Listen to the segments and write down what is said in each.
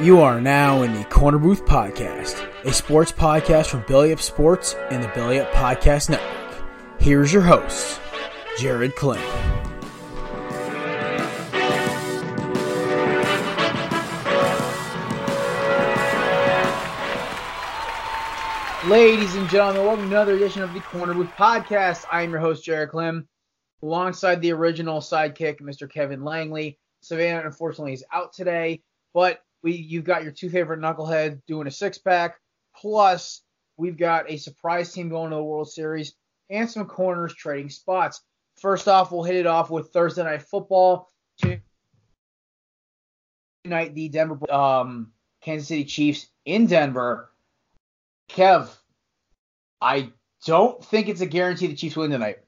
You are now in the Korner Booth Podcast, a sports podcast from Belly Up Sports and the Belly Up Podcast Network. Here's your host, Jared Kling. Ladies and gentlemen, welcome to another edition of the Korner Booth Podcast. I am your host, Jared Klim, alongside the original sidekick, Mr. Kevin Langley. Savannah, unfortunately, is out today, but we you've got your two favorite knuckleheads doing a six pack. Plus, we've got a surprise team going to the World Series and some corners trading spots. First off, we'll hit it off with Thursday night football. Tonight, the Denver um, Kansas City Chiefs in Denver. Kev, I don't think it's a guarantee the Chiefs win tonight.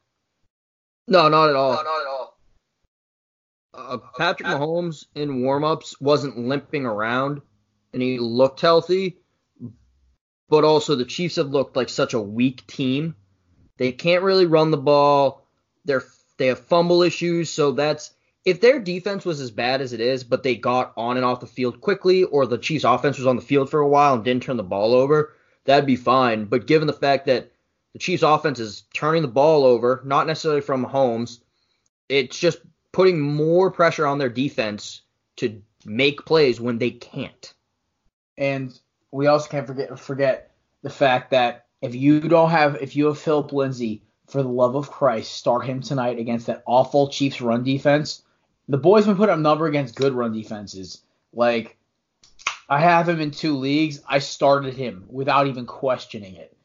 No, not at all. No, not at all. Uh, Patrick Mahomes in warmups wasn't limping around, and he looked healthy. But also, the Chiefs have looked like such a weak team. They can't really run the ball. They're they have fumble issues, so that's if their defense was as bad as it is, but they got on and off the field quickly, or the Chiefs' offense was on the field for a while and didn't turn the ball over, that'd be fine. But given the fact that the Chiefs' offense is turning the ball over, not necessarily from Mahomes, it's just putting more pressure on their defense to make plays when they can't. And we also can't forget forget the fact that if you don't have if you have Philip Lindsay, for the love of Christ, start him tonight against that awful Chiefs run defense. The boys been put up number against good run defenses. Like I have him in two leagues. I started him without even questioning it.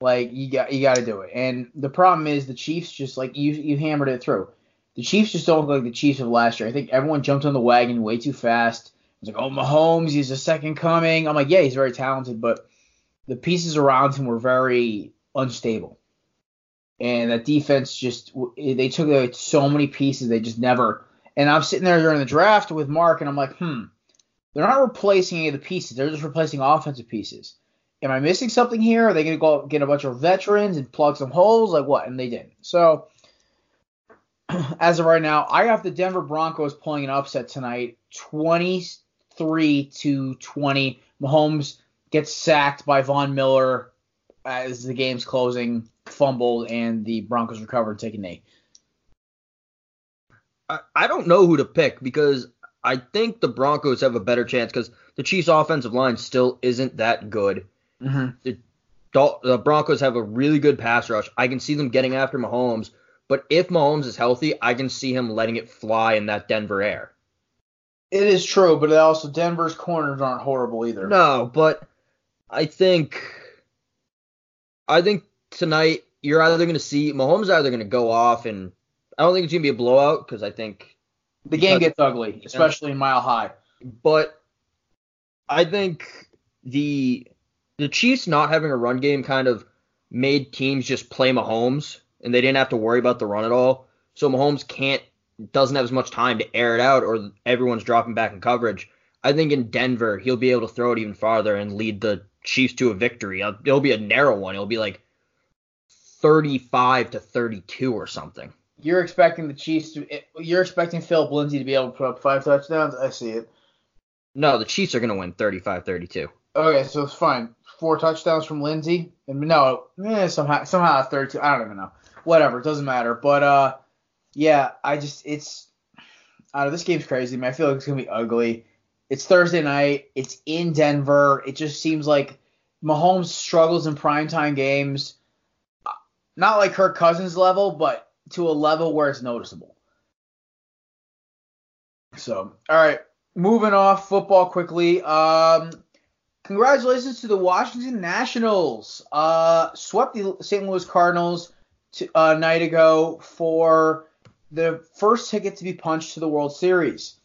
Like you got you got to do it. And the problem is the Chiefs just like you you hammered it through. The Chiefs just don't look like the Chiefs of last year. I think everyone jumped on the wagon way too fast. It's like, oh, Mahomes, he's a second coming. I'm like, yeah, he's very talented, but the pieces around him were very unstable. And that defense just, they took like, so many pieces, they just never. And I'm sitting there during the draft with Mark, and I'm like, hmm, they're not replacing any of the pieces. They're just replacing offensive pieces. Am I missing something here? Are they going to go get a bunch of veterans and plug some holes? Like what? And they didn't. So as of right now, I have the Denver Broncos pulling an upset tonight, 23 to 20. Mahomes gets sacked by Von Miller as the game's closing, fumbled, and the Broncos recover and take a knee. I, I don't know who to pick because I think the Broncos have a better chance because the Chiefs' offensive line still isn't that good. Mm-hmm. The, the Broncos have a really good pass rush. I can see them getting after Mahomes, but if Mahomes is healthy, I can see him letting it fly in that Denver air. It is true, but also Denver's corners aren't horrible either. No, but I think I think tonight you're either going to see Mahomes either going to go off and I don't think it's going to be a blowout because I think the game gets ugly, especially in Mile High. But I think the the Chiefs not having a run game kind of made teams just play Mahomes and they didn't have to worry about the run at all. So Mahomes can't doesn't have as much time to air it out or everyone's dropping back in coverage. I think in Denver he'll be able to throw it even farther and lead the Chiefs to a victory. It'll be a narrow one. It'll be like 35 to 32 or something. You're expecting the Chiefs to you're expecting Philip Lindsay to be able to put up five touchdowns? I see it. No, the Chiefs are going to win 35-32. Okay, so it's fine. Four touchdowns from Lindsay. And no, eh, somehow somehow 32. I don't even know whatever, it doesn't matter. But uh, yeah, I just it's I don't this game's crazy, man. I feel like it's gonna be ugly. It's Thursday night. It's in Denver. It just seems like Mahomes struggles in primetime games, not like Kirk Cousins level, but to a level where it's noticeable. So, all right, moving off football quickly. Um, congratulations to the Washington Nationals. Uh, swept the St. Louis Cardinals to, uh, a night ago for the first ticket to be punched to the World Series.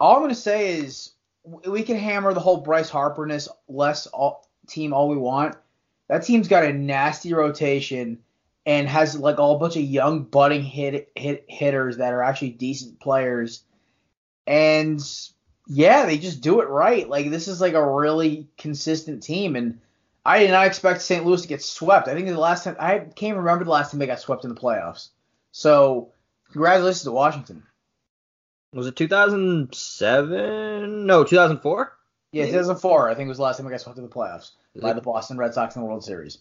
All I'm going to say is we can hammer the whole Bryce Harperness less all, team all we want. That team's got a nasty rotation and has like all a bunch of young budding hit, hit hitters that are actually decent players. And yeah, they just do it right. Like this is like a really consistent team and I did not expect St. Louis to get swept. I think the last time I can't remember the last time they got swept in the playoffs. So congratulations to Washington. Was it 2007? No, 2004. Yeah, 2004. I think was the last time we got swept in the playoffs by the Boston Red Sox in the World Series.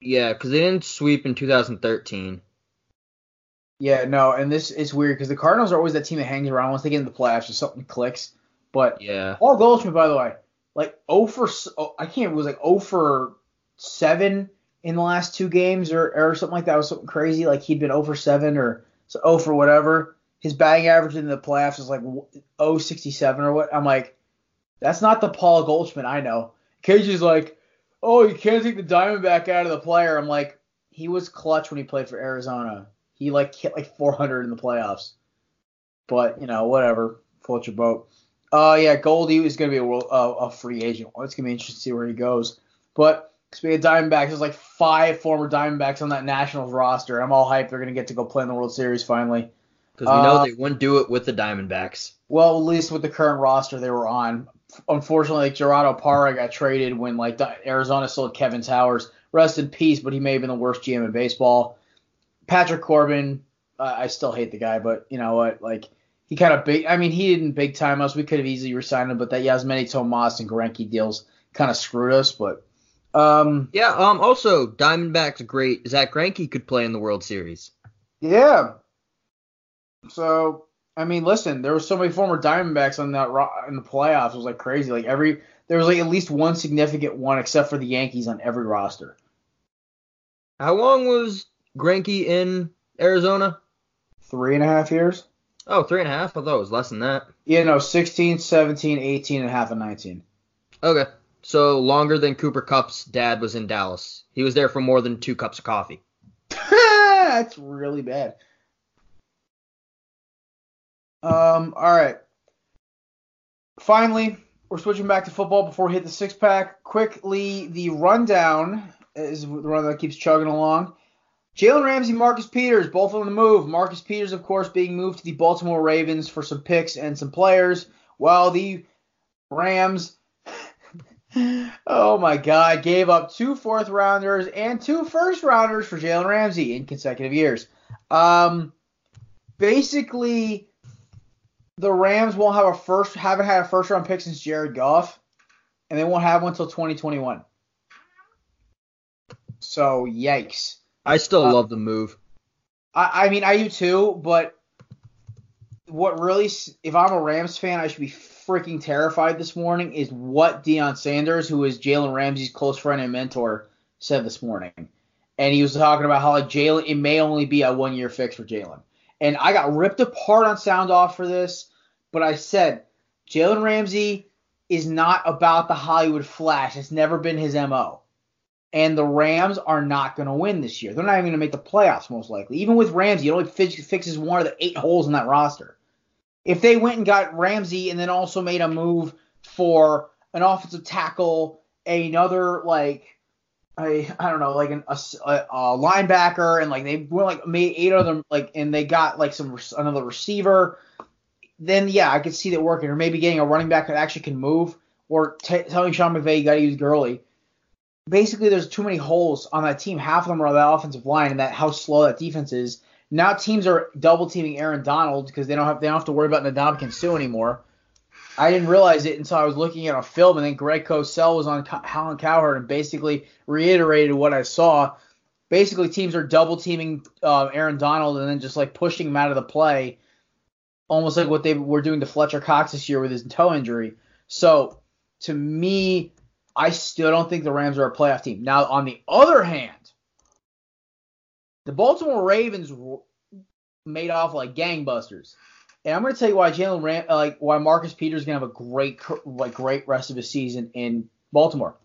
Yeah, because they didn't sweep in 2013. Yeah, no, and this is weird because the Cardinals are always that team that hangs around once they get into the playoffs, just something clicks. But yeah, Paul Goldschmidt, by the way, like 0 for oh, I can't it was like 0 for seven in the last two games or or something like that. It was something crazy. Like he'd been 0 for seven or so 0 for whatever. His batting average in the playoffs is like 0.67 or what. I'm like, that's not the Paul Goldschmidt I know. Cage is like, oh, you can't take the Diamondback out of the player. I'm like, he was clutch when he played for Arizona. He like hit like 400 in the playoffs. But you know, whatever. Float your boat. Uh, yeah, Goldie is going to be a, world, uh, a free agent. It's going to be interesting to see where he goes. But speaking of Diamondbacks, there's like five former Diamondbacks on that Nationals roster. I'm all hyped. They're going to get to go play in the World Series finally. Because we know uh, they wouldn't do it with the Diamondbacks. Well, at least with the current roster they were on. Unfortunately, like Gerardo Parra got traded when like Arizona sold Kevin Towers. Rest in peace, but he may have been the worst GM in baseball. Patrick Corbin, uh, I still hate the guy, but you know what? Like he kind of big. I mean, he didn't big time us. We could have easily resigned him, but that Yasmany Tomas and Greinke deals kind of screwed us. But um, yeah. Um. Also, Diamondbacks great. Zack Greinke could play in the World Series. Yeah. So I mean, listen, there were so many former Diamondbacks on that in the playoffs. It was like crazy. Like every there was like at least one significant one, except for the Yankees, on every roster. How long was Greinke in Arizona? Three and a half years. Oh, three and a half? I thought it was less than that. Yeah, no, 16, 17, 18 and a half, and 19. Okay. So longer than Cooper Kupp's dad was in Dallas. He was there for more than two cups of coffee. That's really bad. Um, all right. Finally, we're switching back to football before we hit the six pack. Quickly, the rundown is the run that keeps chugging along. Jalen Ramsey, Marcus Peters, both on the move. Marcus Peters, of course, being moved to the Baltimore Ravens for some picks and some players, while the Rams, oh my God, gave up two fourth rounders and two first rounders for Jalen Ramsey in consecutive years. Um, basically, the Rams won't have a first, haven't had a first round pick since Jared Goff, and they won't have one until 2021. So, yikes. I still uh, love the move. I, I mean, I do too, but what really, if I'm a Rams fan, I should be freaking terrified this morning is what Deion Sanders, who is Jalen Ramsey's close friend and mentor, said this morning. And he was talking about how like Jalen, it may only be a one year fix for Jalen. And I got ripped apart on sound off for this, but I said Jalen Ramsey is not about the Hollywood flash. It's never been his MO and the Rams are not going to win this year. They're not even going to make the playoffs, most likely. Even with Ramsey, it only fixes one of the eight holes in that roster. If they went and got Ramsey and then also made a move for an offensive tackle, another like I I don't know like an, a, a, linebacker, and like they went like made eight of them like and they got like some another receiver, then yeah, I could see that working. Or maybe getting a running back that actually can move, or t- telling Sean McVay you got to use Gurley basically there's too many holes on that team. Half of them are on that offensive line, and that how slow that defense is. Now teams are double teaming Aaron Donald because they don't have they don't have to worry about Ndamukong Suh anymore. I didn't realize it until I was looking at a film, and then Greg Cosell was on Colin Cowherd and basically reiterated what I saw. Basically, teams are double teaming uh, Aaron Donald and then just like pushing him out of the play, almost like what they were doing to Fletcher Cox this year with his toe injury. So to me, I still don't think the Rams are a playoff team. Now, on the other hand, the Baltimore Ravens made off like gangbusters. And I'm going to tell you why Jalen Ram, uh, like why Marcus Peters is going to have a great, like great rest of his season in Baltimore.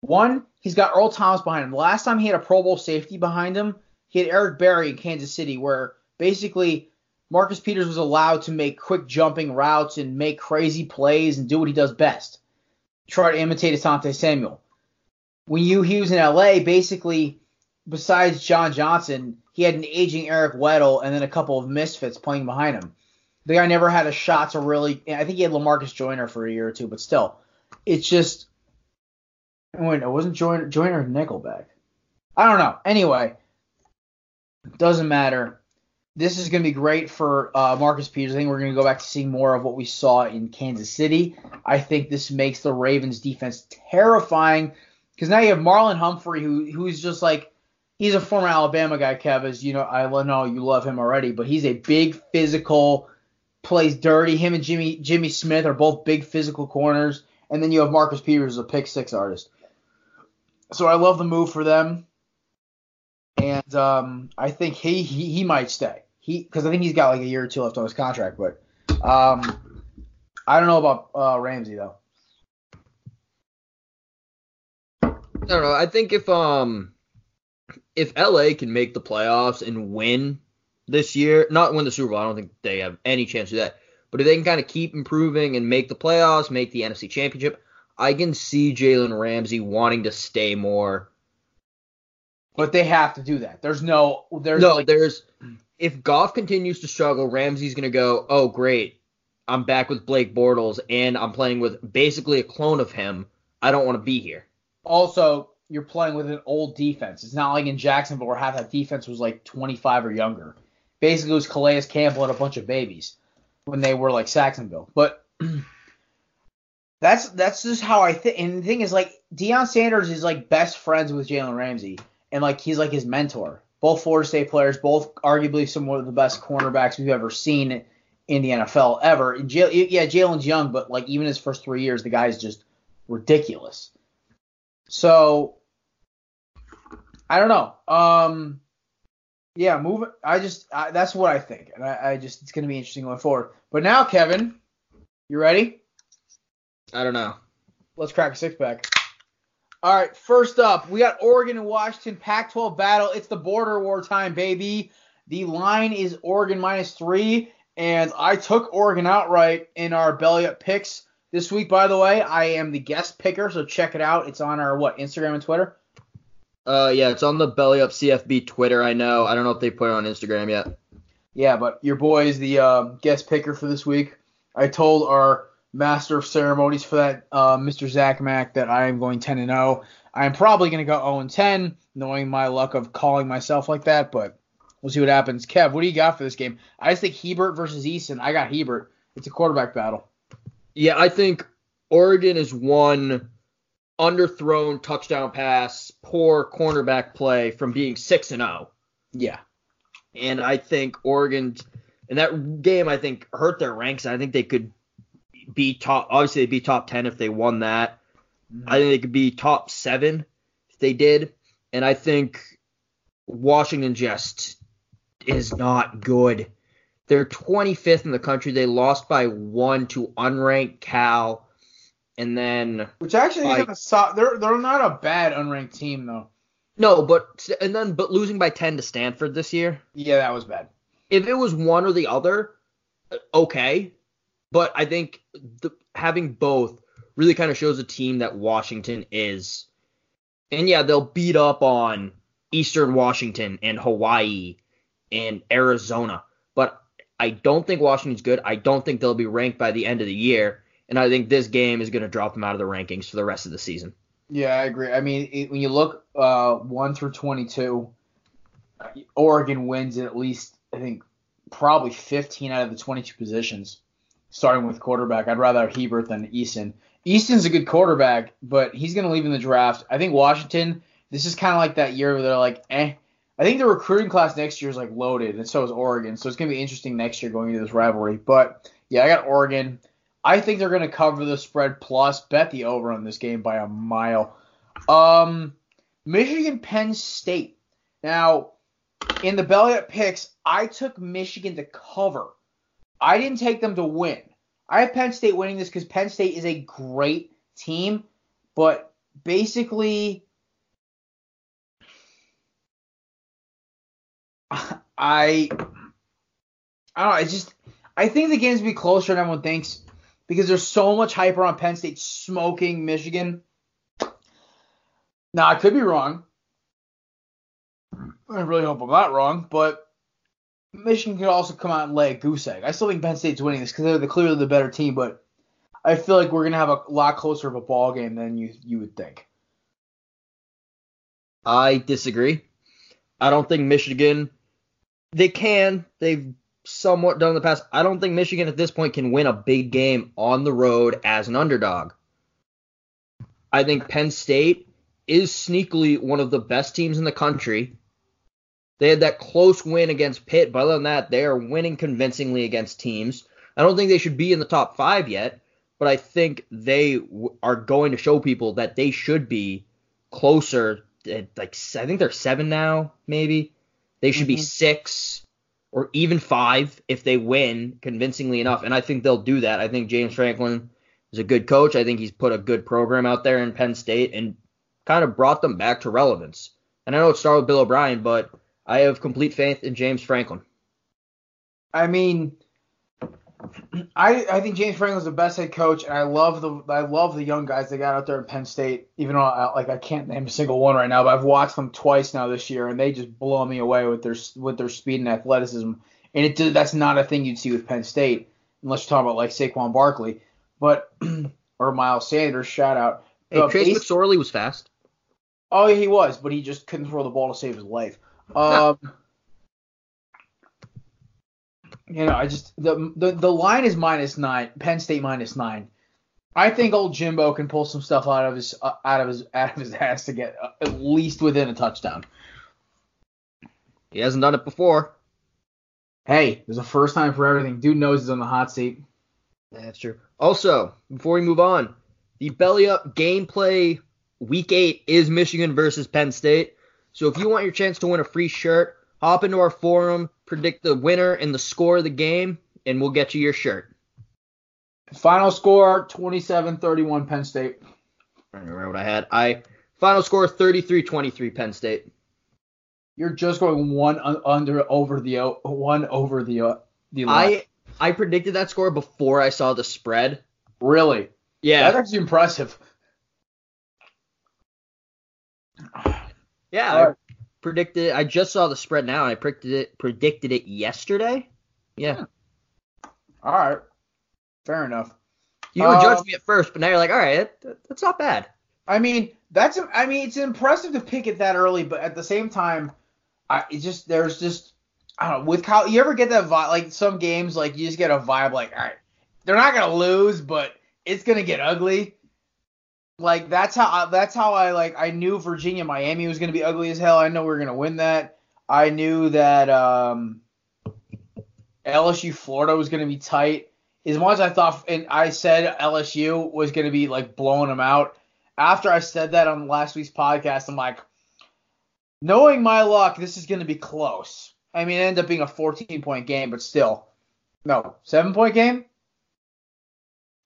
One, he's got Earl Thomas behind him. Last time he had a Pro Bowl safety behind him, he had Eric Berry in Kansas City, where basically Marcus Peters was allowed to make quick jumping routes and make crazy plays and do what he does best. Try to imitate Asante Samuel. When you he was in LA, basically, besides John Johnson, he had an aging Eric Weddle and then a couple of misfits playing behind him. The guy never had a shot to really. I think he had Lamarcus Joyner for a year or two, but still, it's just. Oh, wait, it wasn't Joyner, Joyner Nickelback. I don't know. Anyway, doesn't matter. This is going to be great for uh, Marcus Peters. I think we're going to go back to seeing more of what we saw in Kansas City. I think this makes the Ravens defense terrifying because now you have Marlon Humphrey, who who's just like he's a former Alabama guy, Kev. As you know, I know you love him already, but he's a big physical, plays dirty. Him and Jimmy Jimmy Smith are both big physical corners, and then you have Marcus Peters, a pick six artist. So I love the move for them, and um, I think he, he he might stay. He because I think he's got like a year or two left on his contract, but um, I don't know about uh, Ramsey though. I don't know. I think if um if LA can make the playoffs and win this year, not win the Super Bowl, I don't think they have any chance to that. But if they can kind of keep improving and make the playoffs, make the NFC Championship, I can see Jalen Ramsey wanting to stay more. But they have to do that. There's no there's no like, there's if Goff continues to struggle, Ramsey's gonna go, oh great, I'm back with Blake Bortles and I'm playing with basically a clone of him. I don't want to be here. Also, you're playing with an old defense. It's not like in Jacksonville where half that defense was like 25 or younger. Basically, it was Calais Campbell and a bunch of babies when they were like Sacksonville. But that's that's just how I think. And the thing is, like Deion Sanders is like best friends with Jalen Ramsey, and like he's like his mentor. Both Florida State players, both arguably some of the best cornerbacks we've ever seen in the NFL ever. J- yeah, Jalen's young, but like even his first three years, the guy's just ridiculous. So I don't know. Um, yeah, move. I just I, that's what I think, and I, I just it's gonna be interesting going forward. But now, Kevin, you ready? I don't know. Let's crack a six pack. All right, first up, we got Oregon and Washington Pac-12 battle. It's the border war time, baby. The line is Oregon minus three, and I took Oregon outright in our belly up picks this week. By the way, I am the guest picker, so check it out. It's on our what Instagram and Twitter. Uh, yeah, it's on the Belly Up CFB Twitter. I know. I don't know if they put it on Instagram yet. Yeah, but your boy is the uh, guest picker for this week. I told our master of ceremonies for that, uh, Mr. Zach Mack, that I am going 10 and 0. I am probably going to go 0 and 10, knowing my luck of calling myself like that, but we'll see what happens. Kev, what do you got for this game? I just think Herbert versus Eason. I got Herbert. It's a quarterback battle. Yeah, I think Oregon is one underthrown touchdown pass, poor cornerback play from being 6 and 0. Yeah. And I think Oregon in that game I think hurt their ranks. I think they could be top obviously they'd be top 10 if they won that. Mm-hmm. I think they could be top 7 if they did. And I think Washington just is not good. They're 25th in the country. They lost by 1 to unranked Cal and then which actually like, is so, they're they're not a bad unranked team though. No, but and then but losing by 10 to Stanford this year. Yeah, that was bad. If it was one or the other, uh, okay. But I think the, having both really kind of shows a team that Washington is. And yeah, they'll beat up on Eastern Washington and Hawaii and Arizona. But I don't think Washington's good. I don't think they'll be ranked by the end of the year and I think this game is going to drop them out of the rankings for the rest of the season. Yeah, I agree. I mean, it, when you look uh, one through twenty-two, Oregon wins at least I think probably fifteen out of the twenty-two positions, starting with quarterback. I'd rather have Herbert than Eason. Eason's a good quarterback, but he's going to leave in the draft. I think Washington. This is kind of like that year where they're like, eh. I think the recruiting class next year is like loaded, and so is Oregon. So it's going to be interesting next year going into this rivalry. But yeah, I got Oregon. I think they're going to cover the spread plus. Bet the over on this game by a mile. Um, Michigan Penn State. Now, in the belly up picks, I took Michigan to cover. I didn't take them to win. I have Penn State winning this because Penn State is a great team, but basically, I I don't know. I just I think the game's be closer than everyone thinks because there's so much hype around Penn State smoking Michigan. Now I could be wrong. I really hope I'm not wrong, but Michigan could also come out and lay a goose egg. I still think Penn State's winning this because they're the, clearly the better team, but I feel like we're gonna have a lot closer of a ball game than you you would think. I disagree. I don't think Michigan. They can. They've somewhat done in the past. I don't think Michigan at this point can win a big game on the road as an underdog. I think Penn State is sneakily one of the best teams in the country. They had that close win against Pitt, but other than that, they are winning convincingly against teams. I don't think they should be in the top five yet, but I think they w- are going to show people that they should be closer. At like I think they're seven now, maybe. They should be mm-hmm. six or even five if they win convincingly enough, and I think they'll do that. I think James Franklin is a good coach. I think he's put a good program out there in Penn State and kind of brought them back to relevance. And I know it started with Bill O'Brien, but I have complete faith in James Franklin. I mean, I I think James Franklin's the best head coach, and I love the I love the young guys they got out there in Penn State. Even though I, like I can't name a single one right now, but I've watched them twice now this year, and they just blow me away with their with their speed and athleticism. And it that's not a thing you'd see with Penn State unless you're talking about like Saquon Barkley, but or Miles Sanders. Shout out. Hey, Trace base- McSorley was fast. Oh, yeah, he was, but he just couldn't throw the ball to save his life. Um, you know, I just the, the the line is minus nine. Penn State minus nine. I think old Jimbo can pull some stuff out of his uh, out of his out of his ass to get uh, at least within a touchdown. He hasn't done it before. Hey, there's a first time for everything. Dude knows he's on the hot seat. That's true. Also, before we move on, the belly up gameplay week eight is Michigan versus Penn State. So if you want your chance to win a free shirt, hop into our forum, predict the winner and the score of the game, and we'll get you your shirt. Final score 27-31 Penn State. I don't remember what I had. I final score 33-23 Penn State. You're just going one under over the o- one over the uh, the line. I I predicted that score before I saw the spread. really. Yeah. That's actually impressive. Yeah, Alright. I predicted. I just saw the spread now. and I predicted it. Predicted it yesterday. Yeah, All right. Fair enough. you would Uh, judge me at first, but now you're like, all right, that, that's not bad. I mean, that's I mean, it's impressive to pick it that early, but at the same time, I it just there's just I don't know with Kyle. You ever get that vibe? Like some games, like you just get a vibe, like all right, they're not gonna lose, but it's gonna get ugly. Like that's how I, that's how I like I knew Virginia Miami was gonna be ugly as hell. I know we were gonna win that. I knew that um, LSU Florida was gonna be tight. As much as I thought, and I said LSU was gonna be like blowing them out after I said that on last week's podcast, I'm like, knowing my luck, this is to be close. I mean, it ended up being a 14 point game, but still, no, seven point game,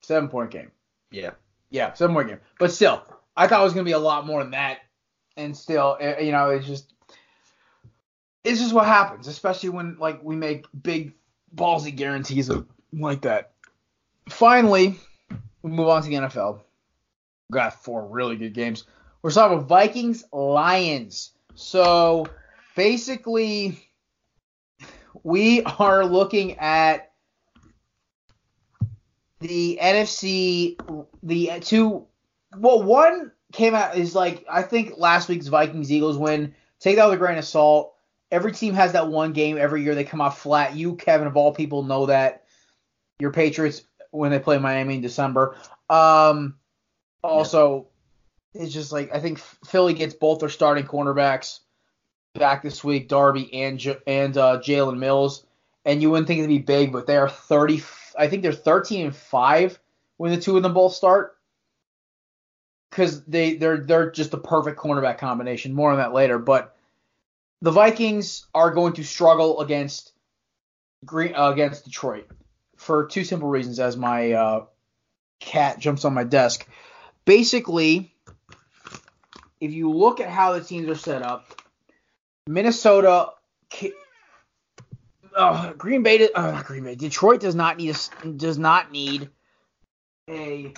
seven point game. Yeah. Yeah, seven more game, but still, I thought it was going to be a lot more than that, and still, eh, you know, it's just, it's just what happens, especially when like we make big ballsy guarantees like that. Finally, we move on to the NFL got four really good games. We're talking about Vikings Lions. So basically, we are looking at the NFC. The two, well, one came out is like I think last week's Vikings Eagles win. Take that with a grain of salt. Every team has that one game every year they come out flat. You, Kevin, of all people, know that. Your Patriots when they play Miami in December. Um, also, it's just like I think Philly gets both their starting cornerbacks back this week, Darby and J- and uh, Jalen Mills, and you wouldn't think it'd be big, but they are thirty. I think they're thirteen and five when the two of them both start because they they're they're just the perfect cornerback combination. More on that later, but the Vikings are going to struggle against Green uh, against Detroit for two simple reasons. As my uh, cat jumps on my desk, basically, if you look at how the teams are set up, Minnesota, uh, Green Bay, uh, Green Bay, Detroit does not need a, does not need a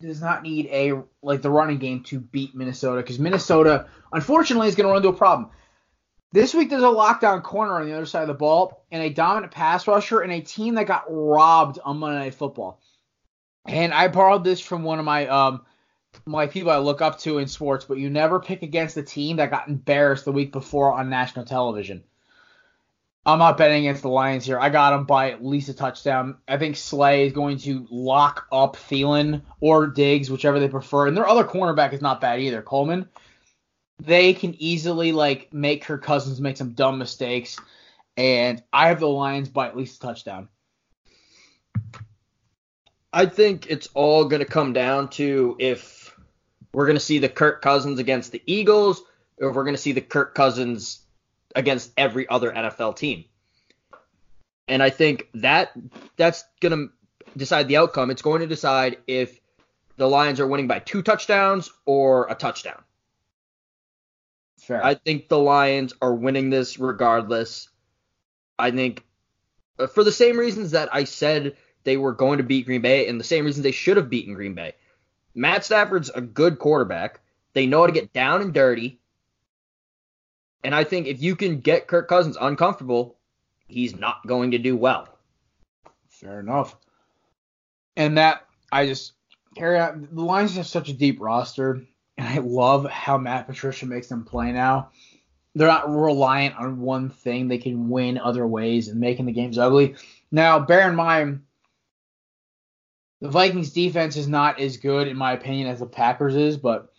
does not need a like the running game to beat Minnesota because Minnesota unfortunately is going to run into a problem. This week there's a lockdown corner on the other side of the ball and a dominant pass rusher and a team that got robbed on Monday Night Football. And I borrowed this from one of my um my people I look up to in sports, but you never pick against the team that got embarrassed the week before on national television. I'm not betting against the Lions here. I got them by at least a touchdown. I think Slay is going to lock up Thielen or Diggs, whichever they prefer. And their other cornerback is not bad either, Coleman. They can easily like make Kirk Cousins make some dumb mistakes, and I have the Lions by at least a touchdown. I think it's all going to come down to if we're going to see the Kirk Cousins against the Eagles, or if we're going to see the Kirk Cousins against every other NFL team. And I think that that's going to decide the outcome. It's going to decide if the Lions are winning by two touchdowns or a touchdown. Fair. I think the Lions are winning this regardless. I think uh, for the same reasons that I said they were going to beat Green Bay and the same reasons they should have beaten Green Bay. Matt Stafford's a good quarterback. They know how to get down and dirty. And I think if you can get Kirk Cousins uncomfortable, he's not going to do well. Fair enough. And that I just carry out the Lions have such a deep roster, and I love how Matt Patricia makes them play now. They're not reliant on one thing; they can win other ways and making the games ugly. Now, bear in mind, the Vikings defense is not as good, in my opinion, as the Packers is, but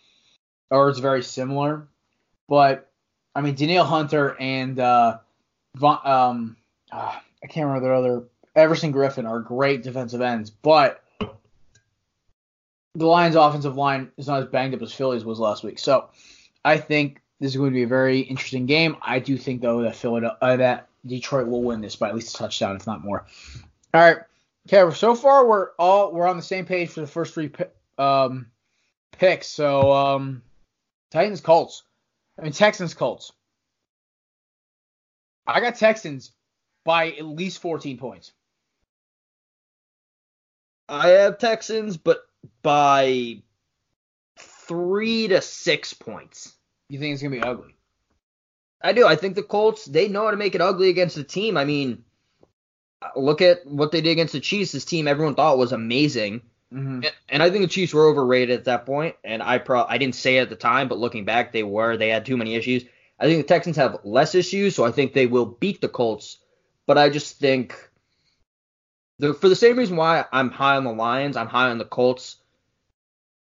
or it's very similar. But I mean, Danielle Hunter and uh, um, uh, I can't remember their other Everson Griffen are great defensive ends, but the Lions' offensive line is not as banged up as Philly's was last week. So I think this is going to be a very interesting game. I do think though that Philadelphia, uh, that Detroit will win this by at least a touchdown, if not more. All right, okay. So far we're all we're on the same page for the first three um, picks. So um, Titans Colts. I mean Texans Colts. I got Texans by at least 14 points. I have Texans, but by three to six points. You think it's gonna be ugly? I do. I think the Colts they know how to make it ugly against the team. I mean, look at what they did against the Chiefs. This team everyone thought was amazing. Mm-hmm. And I think the Chiefs were overrated at that point, and I pro I didn't say it at the time, but looking back, they were. They had too many issues. I think the Texans have less issues, so I think they will beat the Colts. But I just think the, for the same reason why I'm high on the Lions, I'm high on the Colts.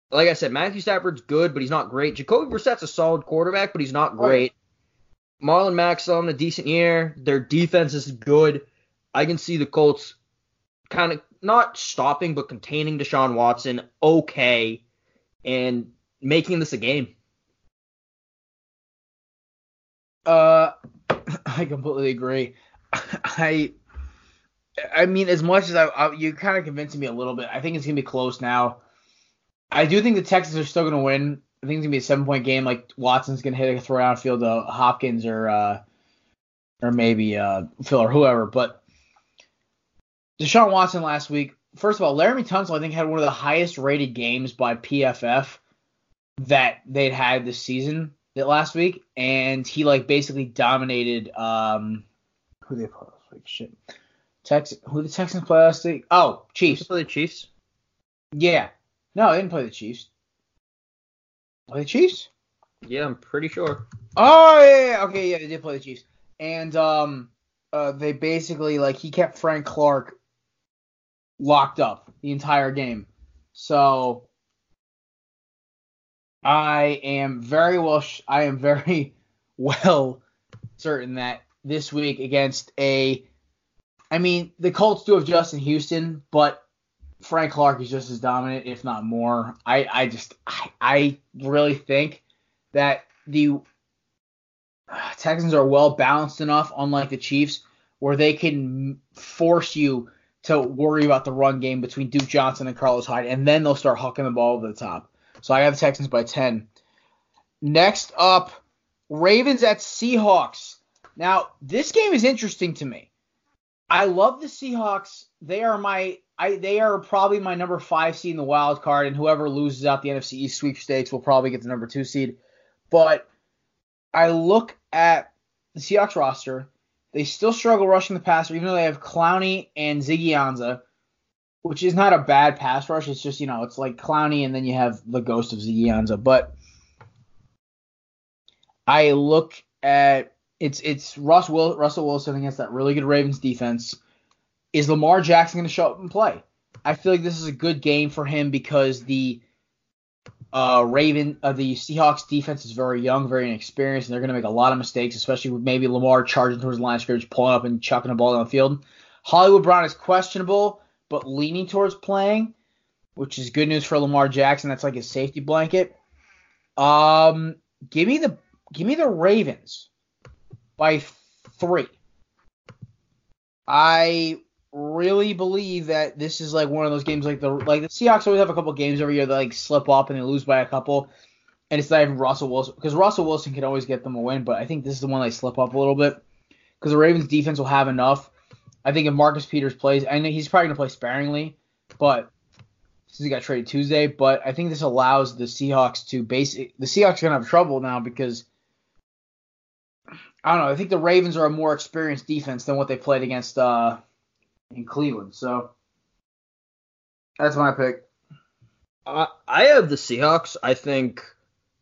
Like I said, Matthew Stafford's good, but he's not great. Jacoby Brissett's a solid quarterback, but he's not great. Marlon Mack's on a decent year. Their defense is good. I can see the Colts kind of not stopping but containing Deshaun Watson okay and making this a game. Uh, I completely agree. I, I mean, as much as I, I you kind of convincing me a little bit. I think it's gonna be close now. I do think the Texans are still gonna win. I think it's gonna be a seven point game. Like Watson's gonna hit a throw downfield to Hopkins or uh, or maybe uh, Phil or whoever. But Deshaun Watson last week. First of all, Laremy Tunsil I think had one of the highest rated games by PFF that they'd had this season that last week, and he like basically dominated. Um, who they play last week? Shit, Tex. Who the Texans play last week? Oh, Chiefs. Play the Chiefs. Yeah. No, they didn't play the Chiefs. Play the Chiefs? Yeah, I'm pretty sure. Oh yeah, yeah, okay, yeah, they did play the Chiefs, and um, uh, they basically like he kept Frank Clark locked up the entire game. So I am very well. Sh- I am very well certain that this week against a, I mean, the Colts do have Justin Houston, but Frank Clark is just as dominant, if not more. I, I just I, I really think that the Texans are well balanced enough, unlike the Chiefs, where they can force you to worry about the run game between Duke Johnson and Carlos Hyde, and then they'll start hucking the ball over the top. So I have the Texans by 10. Next up, Ravens at Seahawks. Now, this game is interesting to me. I love the Seahawks. They are my I they are probably my number five seed in the wild card, and whoever loses out the NFC East sweepstakes will probably get the number two seed. But I look at the Seahawks roster. They still struggle rushing the passer, even though they have Clowney and Ziggy Ansah, which is not a bad pass rush. It's just, you know, it's like Clowney and then you have the ghost of Ziggy Ansah. But I look at it's it's Russ Will, Russell Wilson against that really good Ravens defense. Is Lamar Jackson going to show up and play? I feel like this is a good game for him because the uh, Raven, uh, the Seahawks defense is very young, very inexperienced, and they're going to make a lot of mistakes, especially with maybe Lamar charging towards the line of scrimmage, pulling up and chucking the ball down the field. Hollywood Brown is questionable, but leaning towards playing, which is good news for Lamar Jackson. That's like his safety blanket. Um, give me the give me the Ravens by three. I really believe that this is like one of those games like the like the Seahawks always have a couple games every year that like slip up and they lose by a couple, and it's not even Russell Wilson because Russell Wilson can always get them a win, but I think this is the one they slip up a little bit because the Ravens defense will have enough. I think if Marcus Peters plays, I know he's probably gonna play sparingly, but since he got traded Tuesday, but I think this allows the Seahawks to basic the Seahawks are gonna have trouble now because I don't know. I think the Ravens are a more experienced defense than what they played against uh, in Cleveland. So that's my pick. Uh, I have the Seahawks. I think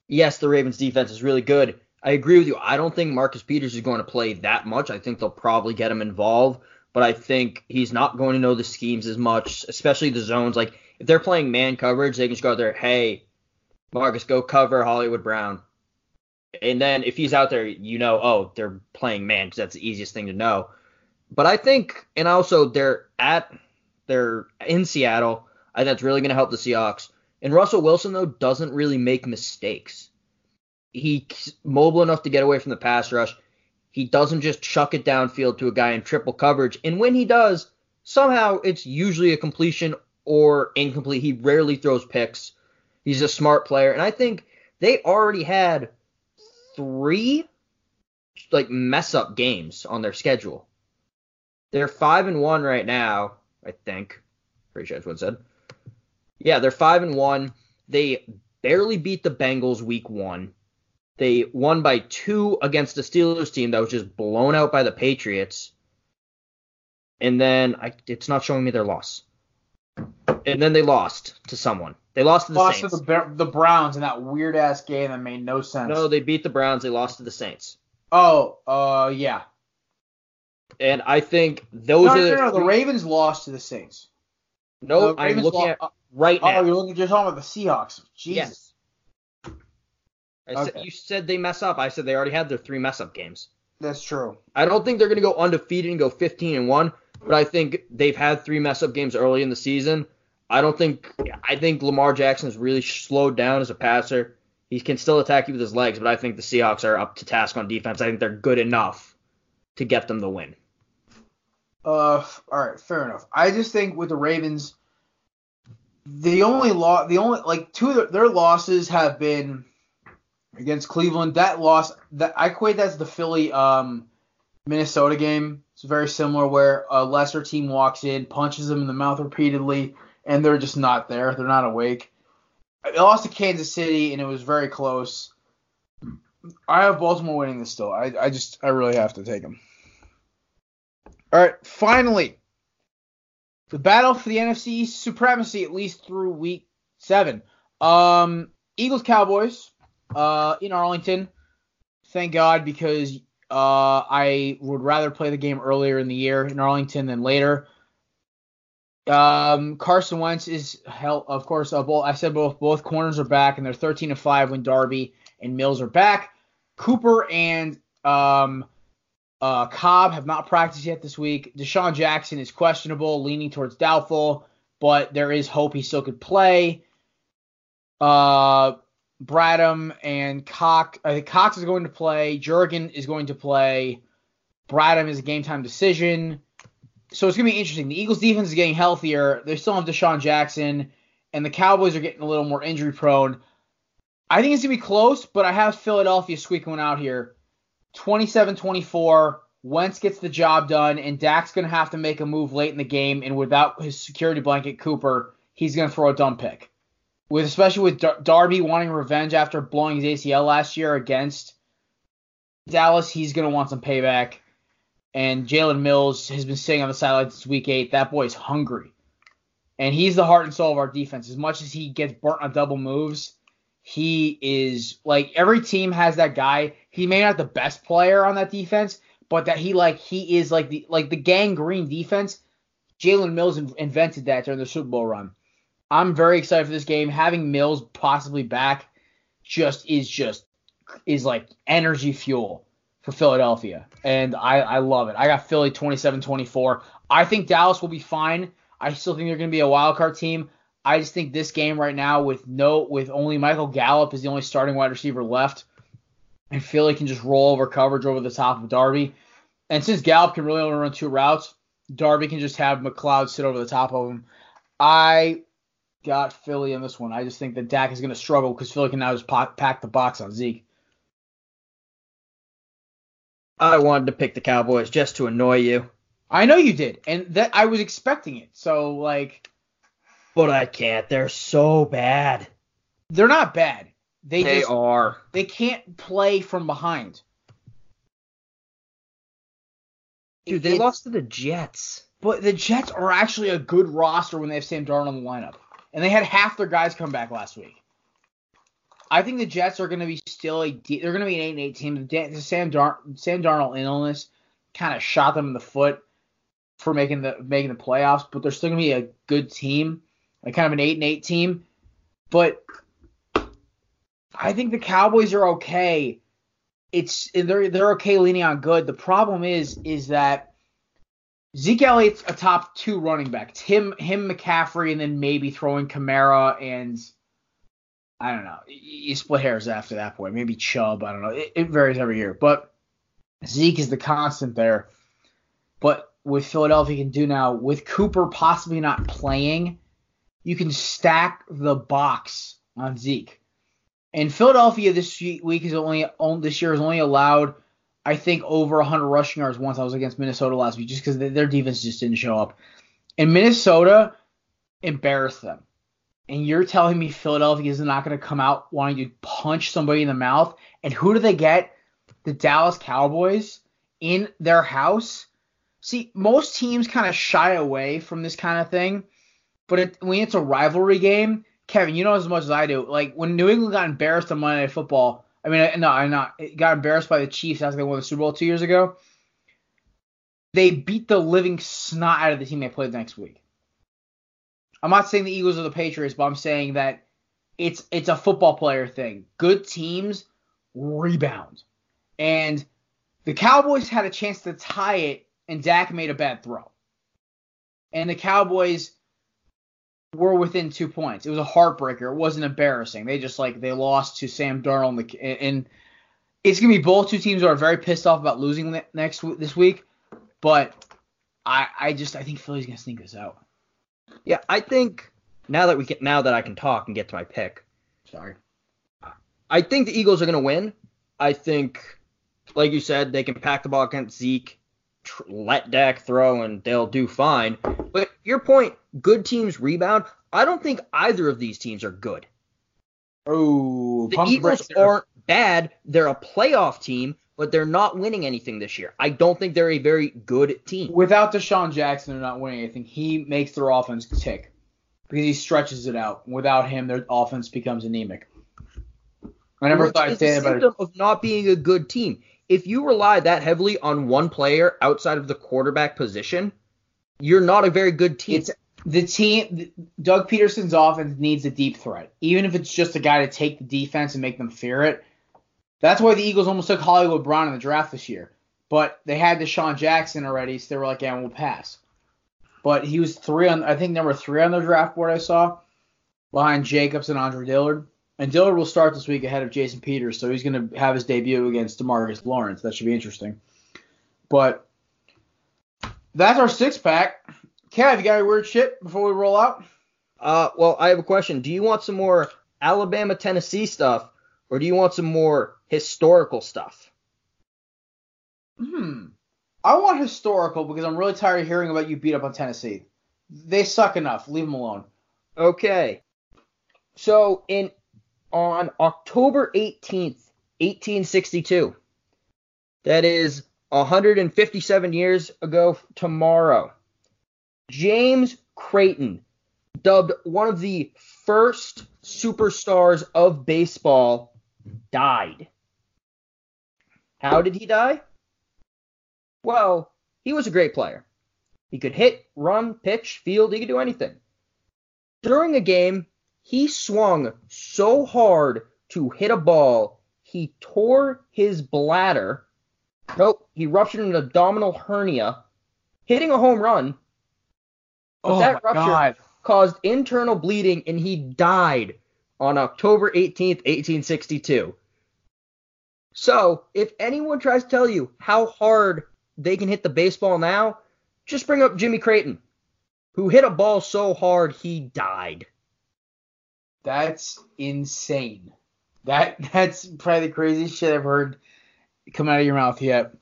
yes, the Ravens defense is really good. I agree with you. I don't think Marcus Peters is going to play that much. I think they'll probably get him involved, but I think he's not going to know the schemes as much, especially the zones. Like if they're playing man coverage, they can just go out there, hey, Marcus, go cover Hollywood Brown. And then if he's out there, you know, oh, they're playing man because that's the easiest thing to know. But I think, and also they're at, they're in Seattle. I that's really going to help the Seahawks. And Russell Wilson though doesn't really make mistakes. He's mobile enough to get away from the pass rush. He doesn't just chuck it downfield to a guy in triple coverage. And when he does, somehow it's usually a completion or incomplete. He rarely throws picks. He's a smart player. And I think they already had three like mess up games on their schedule. They're five and one right now, I think. Pretty sure that's what it said. Yeah, they're five and one. They barely beat the Bengals week one. They won by two against the Steelers team that was just blown out by the Patriots. And then I, it's not showing me their loss. And then they lost to someone. They lost to the Saints. Lost Saints. to the, the Browns in that weird ass game that made no sense. no, they beat the Browns. They lost to the Saints. oh, uh, yeah. And I think those No, are no, the, no, no, the Ravens lost to the Saints. No, The I'm Ravens looking lo- at right Oh, now. you're looking. You're talking about the Seahawks. Jesus. Yes. I said, you said they mess up. I said they already had their three mess up games. That's true. I don't think they're going to go undefeated and go 15 and one, but I think they've had three mess up games early in the season. I don't think I think Lamar Jackson has really slowed down as a passer. He can still attack you with his legs, but I think the Seahawks are up to task on defense. I think they're good enough to get them the win. Uh, all right, fair enough. I just think with the Ravens, the only law, the only like two of their, their losses have been against Cleveland. That loss, that I equate that as the Philly um Minnesota game. It's very similar where a lesser team walks in, punches them in the mouth repeatedly, and they're just not there. They're not awake. They lost to Kansas City, and it was very close. I have Baltimore winning this still. I, I just I really have to take them. All right, finally, the battle for the NFC supremacy at least through week seven. Um, Eagles Cowboys, uh, in Arlington. Thank God because uh, I would rather play the game earlier in the year in Arlington than later. Um, Carson Wentz is hell. Of course, uh, both, I said both both corners are back, and they're 13 to five when Darby and Mills are back. Cooper and um, uh, Cobb have not practiced yet this week. DeSean Jackson is questionable, leaning towards doubtful. but there is hope he still could play. Uh, Bradham and Cox. I think Cox is going to play. Jurgen is going to play. Bradham is a game time decision. So it's gonna be interesting. The Eagles defense is getting healthier. They still have DeSean Jackson, and the Cowboys are getting a little more injury prone. I think it's gonna be close, but I have Philadelphia squeaking one out here. 27-24. Wentz gets the job done, and Dak's gonna have to make a move late in the game, and without his security blanket Cooper, he's gonna throw a dumb pick. With especially with Dar- Darby wanting revenge after blowing his ACL last year against Dallas, he's gonna want some payback. And Jalen Mills has been sitting on the sidelines since week eight. That boy's hungry. And he's the heart and soul of our defense. As much as he gets burnt on double moves, he is like every team has that guy. He may not the best player on that defense, but that he like he is like the like the Gang Green defense. Jalen Mills in- invented that during the Super Bowl run. I'm very excited for this game. Having Mills possibly back just is just is like energy fuel for Philadelphia. And I, I love it. I got Philly 27-24. I think Dallas will be fine. I still think they're going to be a wild card team. I just think this game right now with no with only Michael Gallup is the only starting wide receiver left, and Philly can just roll over coverage over the top of Darby. And since Gallup can really only run two routes, Darby can just have McLeod sit over the top of him. I got Philly in this one. I just think that Dak is going to struggle because Philly can now just pack the box on Zeke. I wanted to pick the Cowboys just to annoy you. I know you did, and that I was expecting it. So like, but I can't. They're so bad. They're not bad. They, they just, are. They can't play from behind. Dude, they lost to the Jets. But the Jets are actually a good roster when they have Sam Darnold in the lineup, and they had half their guys come back last week. I think the Jets are going to be still a they're going to be an eight and eight team. The Sam Dar- Sam Darnold illness kind of shot them in the foot for making the making the playoffs, but they're still going to be a good team, like kind of an eight and eight team. But I think the Cowboys are okay. It's they're they're okay leaning on good. The problem is is that Zeke Elliott's a top two running back. It's Him him McCaffrey and then maybe throwing Kamara and I don't know. You split hairs after that point. Maybe Chubb. I don't know. It, it, varies every year. But Zeke is the constant there. But with Philadelphia, can do now with Cooper possibly not playing, you can stack the box on Zeke. And Philadelphia this week is only this year is only allowed, I think, over 100 rushing yards once. I was against Minnesota last week just because their defense just didn't show up. And Minnesota embarrassed them and you're telling me Philadelphia is not going to come out wanting to punch somebody in the mouth. And who do they get? The Dallas Cowboys in their house. See, most teams kind of shy away from this kind of thing, but it, when it's a rivalry game, Kevin, you know as much as I do. Like when New England got embarrassed on Monday Night Football, I mean, uh, no, I'm not. It got embarrassed by the Chiefs after they won the Super Bowl two years ago. They beat the living snot out of the team they played the next week. I'm not saying the Eagles are the Patriots, but I'm saying that it's it's a football player thing. Good teams rebound. And the Cowboys had a chance to tie it and Dak made a bad throw. And the Cowboys were within two points. It was a heartbreaker. It wasn't embarrassing. They just like they lost to Sam Darnold and it's gonna be both two teams are very pissed off about losing next this week. But I I just I think Philly's gonna sneak this out. Yeah, I think now that we can now that I can talk and get to my pick. Sorry. I think the Eagles are going to win. I think, like you said, they can pack the ball against Zeke, tr- let Dak throw, and they'll do fine. But your point, good teams rebound. I don't think either of these teams are good. Oh, the Eagles aren't bad. They're a playoff team, but they're not winning anything this year. I don't think they're a very good team. Without DeSean Jackson, they're not winning anything. He makes their offense tick because he stretches it out. Without him, their offense becomes anemic. I never thought I'd say that about it. of not being a good team. If you rely that heavily on one player outside of the quarterback position, you're not a very good team. It's the team. Doug Pederson's offense needs a deep threat, even if it's just a guy to take the defense and make them fear it that's why the Eagles almost took Hollywood Brown in the draft this year. But they had DeSean Jackson already, so they were like, yeah, we'll pass. but he was three on I think number three on the draft board I saw, behind Jacobs and Andre Dillard. And Dillard will start this week ahead of Jason Peters, so he's going to have his debut against Demarcus Lawrence. That should be interesting. But that's our six pack. Kev, you got any weird shit before we roll out? Uh, well, I have a question. Do you want some more Alabama Tennessee stuff, or do you want some more historical stuff? Hmm. I want historical because I'm really tired of hearing about you beat up on Tennessee. They suck enough. Leave them alone. Okay. So in on October 18th, 1862, that is 157 years ago tomorrow, James Creighton, dubbed one of the first superstars of baseball, died. How did he die? Well, he was a great player. He could hit, run, pitch, field, he could do anything. During a game, he swung so hard to hit a ball, he tore his bladder. Nope, he ruptured an abdominal hernia, hitting a home run. But oh that rupture God. caused internal bleeding and he died on October 18th, 1862. So, if anyone tries to tell you how hard they can hit the baseball now, just bring up Jimmy Creighton, who hit a ball so hard he died. That's insane. That that's probably the craziest shit I've heard come out of your mouth yet.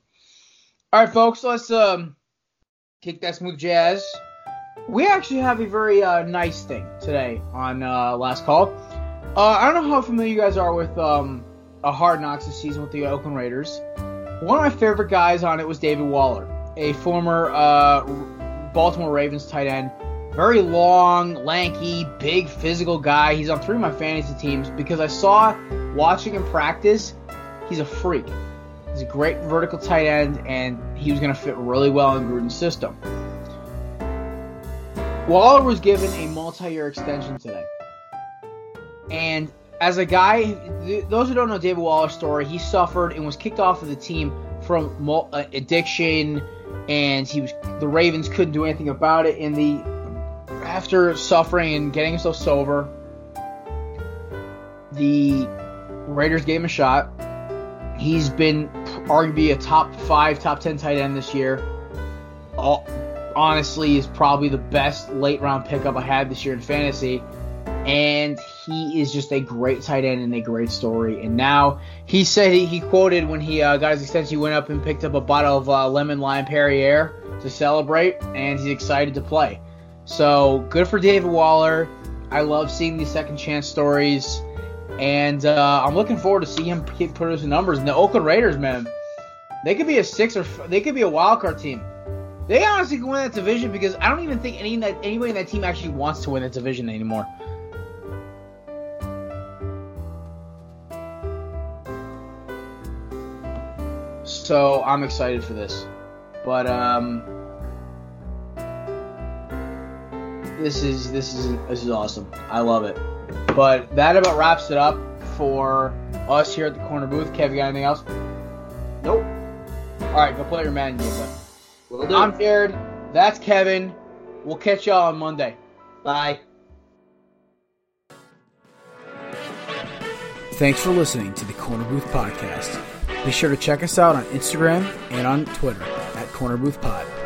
All right, folks, let's um kick that smooth jazz. We actually have a very uh, nice thing today on uh, last call. Uh, I don't know how familiar you guys are with um, a Hard Knocks this season with the Oakland Raiders. One of my favorite guys on it was David Waller, a former uh, Baltimore Ravens tight end. Very long, lanky, big, physical guy. He's on three of my fantasy teams because I saw watching him practice. He's a freak. He's a great vertical tight end, and he was going to fit really well in Gruden's system. Waller was given a multi-year extension today, and as a guy, th- those who don't know David Waller's story, he suffered and was kicked off of the team from mul- uh, addiction, and he was the Ravens couldn't do anything about it. In the after suffering and getting himself sober, the Raiders gave him a shot. He's been arguably a top five, top ten tight end this year. All, honestly, is probably the best late round pickup I had this year in fantasy. And he is just a great tight end and a great story. And now he said he, he quoted when he uh, got his extension, he went up and picked up a bottle of uh, lemon lime Perrier to celebrate, and he's excited to play. So good for David Waller. I love seeing these second chance stories, and uh, I'm looking forward to seeing him keep producing numbers. And the Oakland Raiders, man, they could be a six or f- they could be a wild card team. They honestly can win that division because I don't even think any that anybody in that team actually wants to win that division anymore. So I'm excited for this, but um, this is this is this is awesome. I love it. But that about wraps it up for us here at the Korner Booth. Kev, you got anything else? Nope. All right, go play your man game. But Will do. I'm Jared. That's Kevin. We'll catch y'all on Monday. Bye. Thanks for listening to the Korner Booth Podcast. Be sure to check us out on Instagram and on Twitter at Korner Booth Pod.